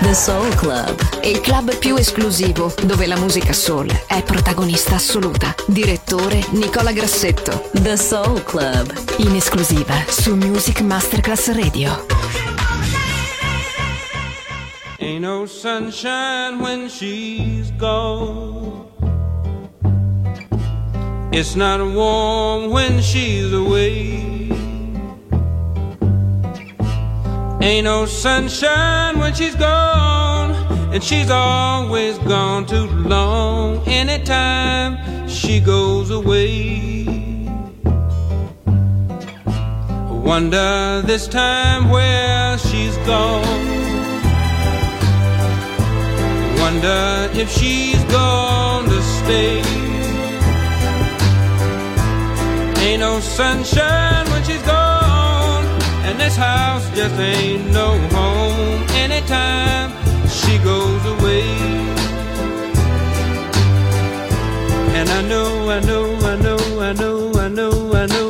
The Soul Club, il club più esclusivo dove la musica soul è protagonista assoluta. Direttore Nicola Grassetto. The Soul Club, in esclusiva su Music Masterclass Radio. Ain't no sunshine when she's gone. It's not warm when she's away. Ain't no sunshine when she's gone, and she's always gone too long. Anytime she goes away, wonder this time where she's gone. Wonder if she's gonna stay. Ain't no sunshine when she's gone, this house just ain't no home anytime she goes away. And I know, I know, I know, I know, I know, I know,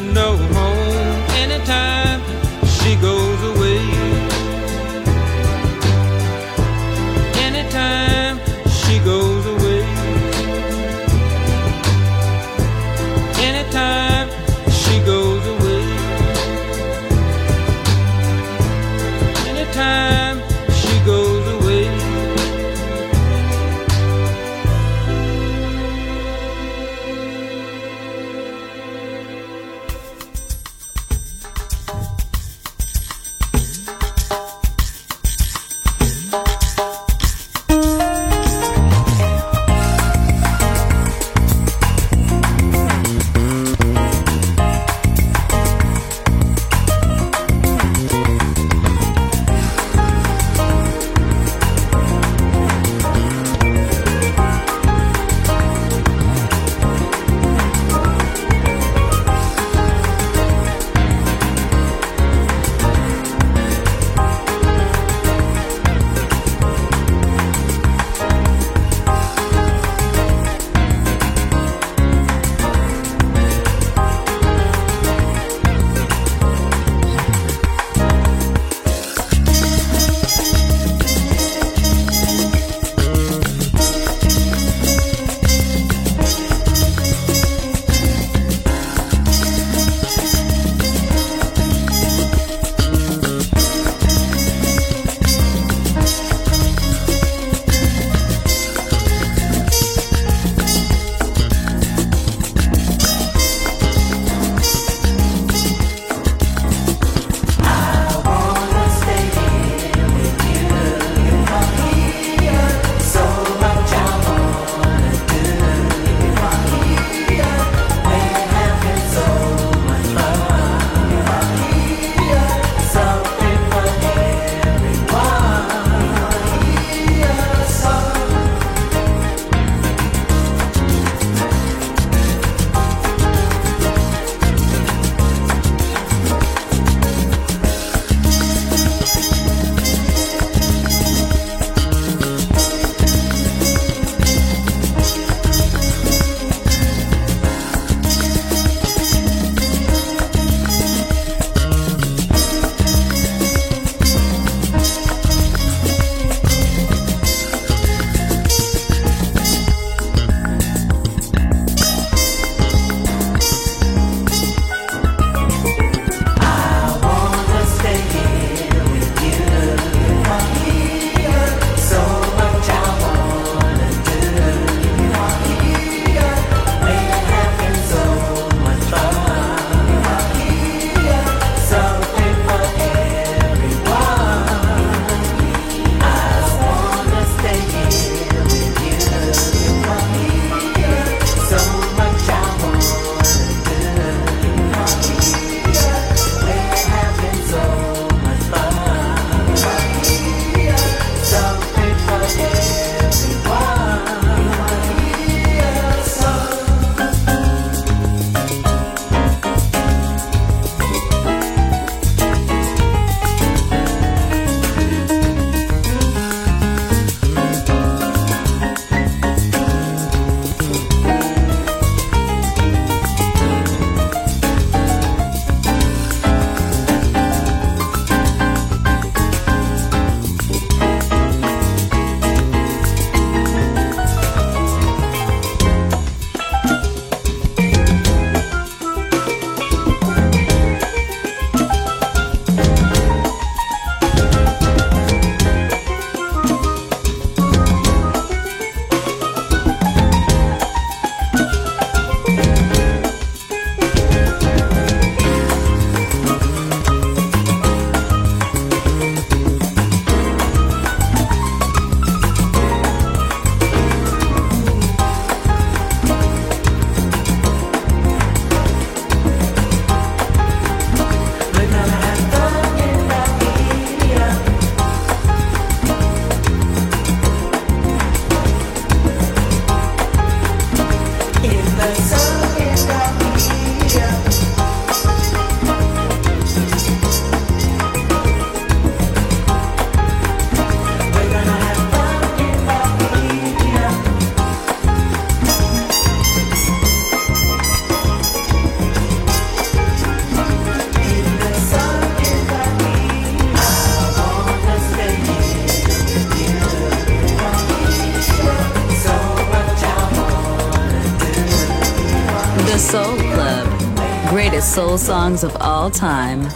soul songs of all time.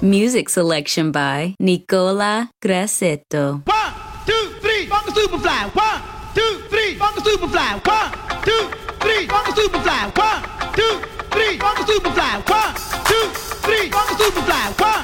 Music selection by Nicola Grassetto. One, two, three, funk superfly. One, two, three, funk superfly. One, two, three, funk superfly. One, two, three, funk superfly. One, two, three, funk superfly. One,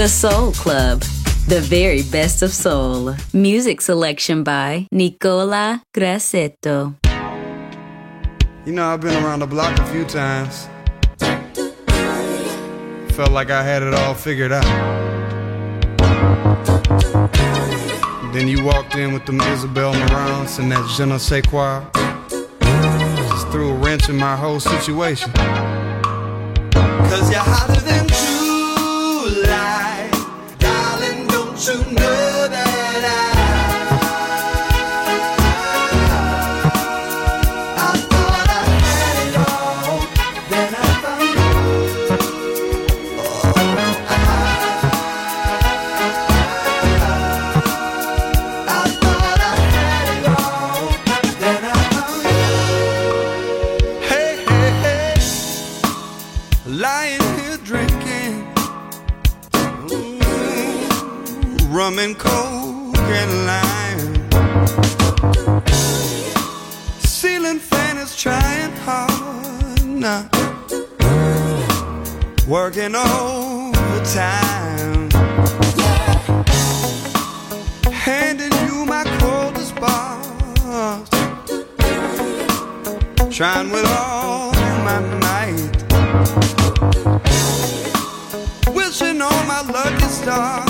The Soul Club. The very best of soul. Music selection by Nicola Grassetto. You know, I've been around the block a few times. Felt like I had it all figured out. Then you walked in with them Isabel Marants and that je ne sais quoi. Just threw a wrench in my whole situation. Cause you're hotter you know Working overtime. Handing you my coldest bars. Trying with all my might. Wishing on my lucky stars.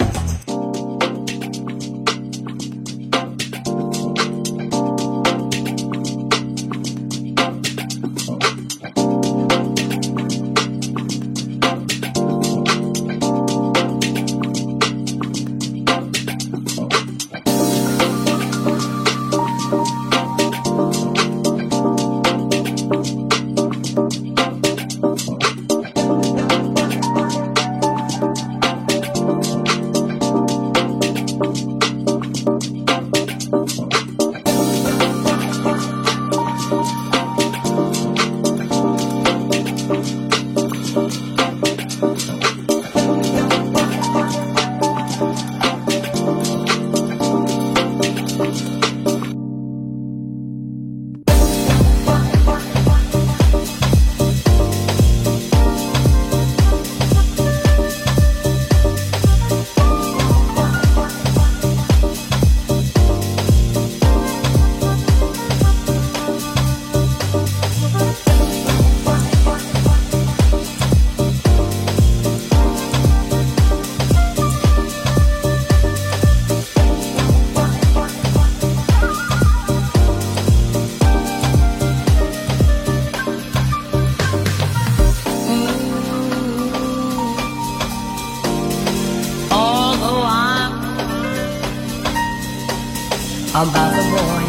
about the boy.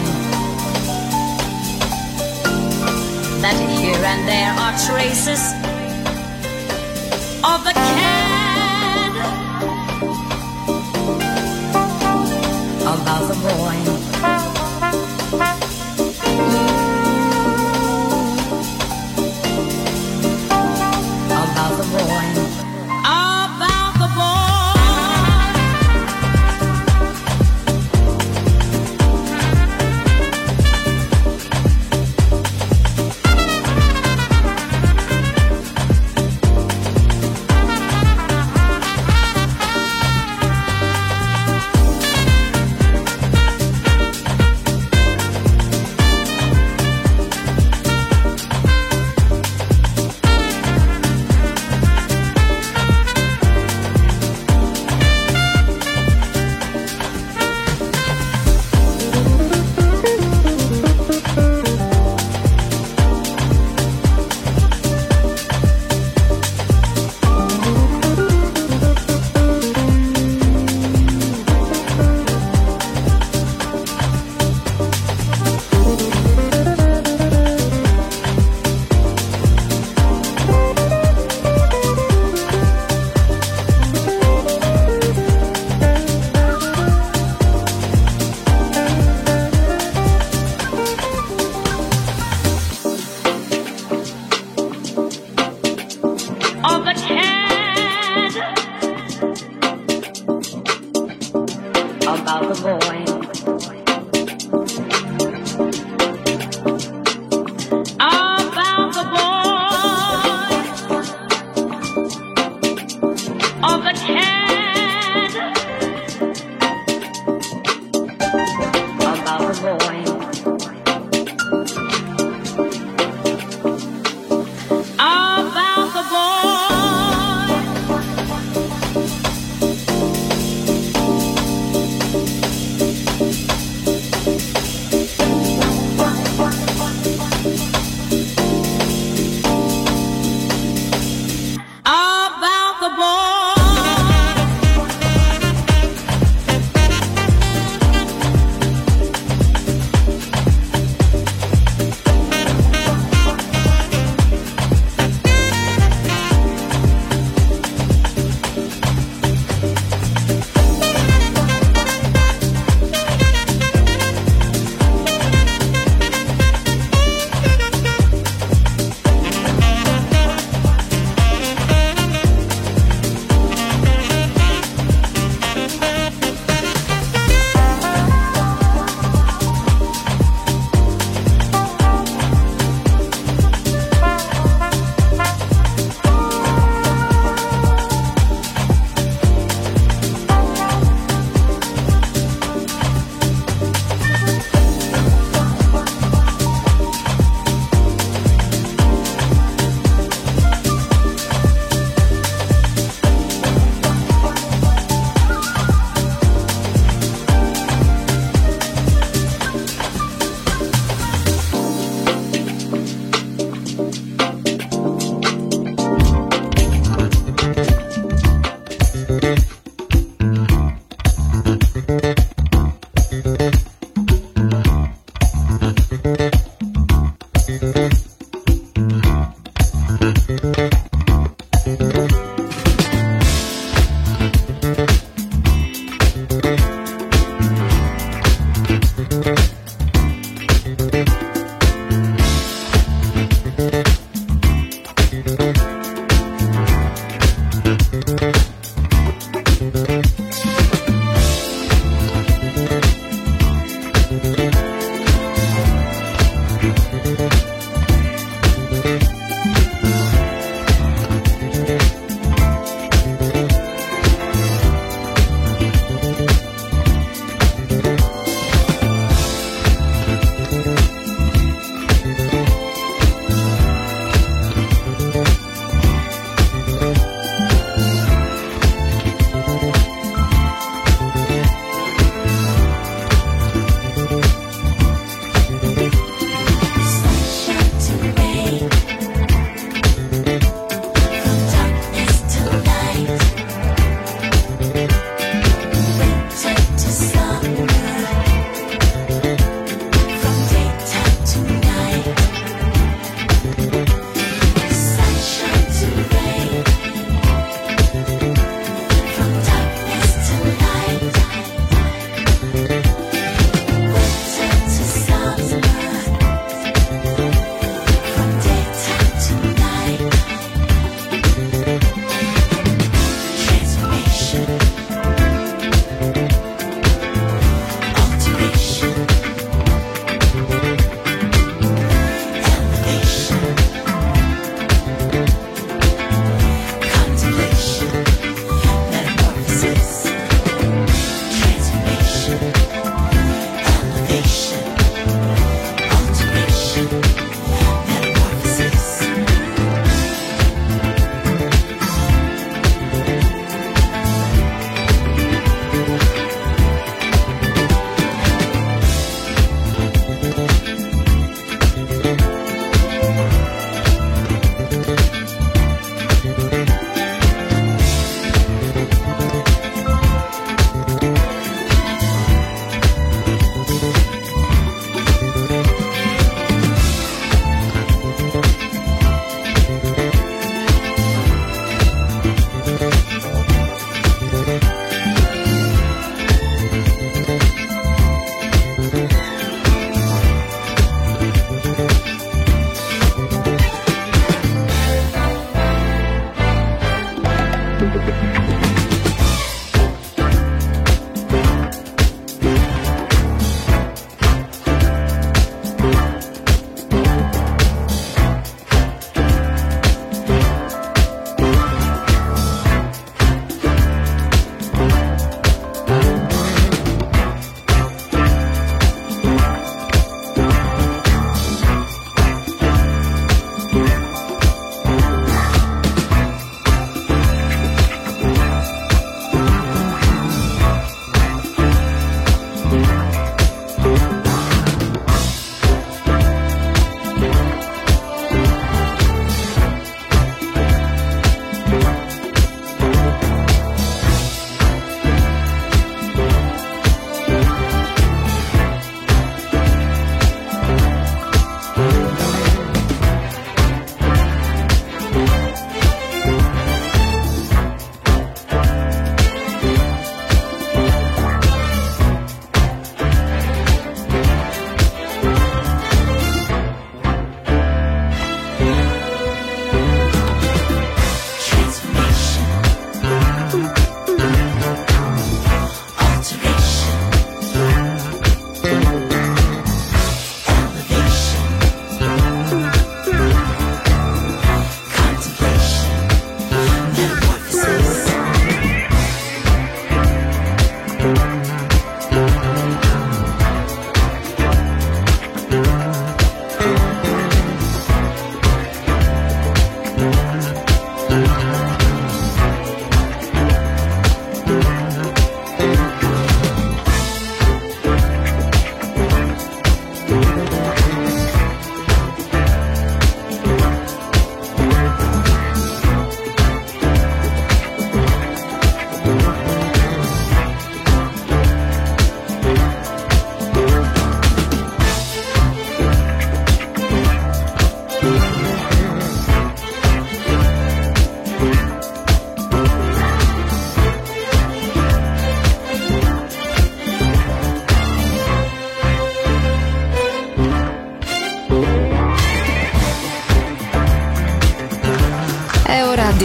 That here and there are traces of the can about the boy.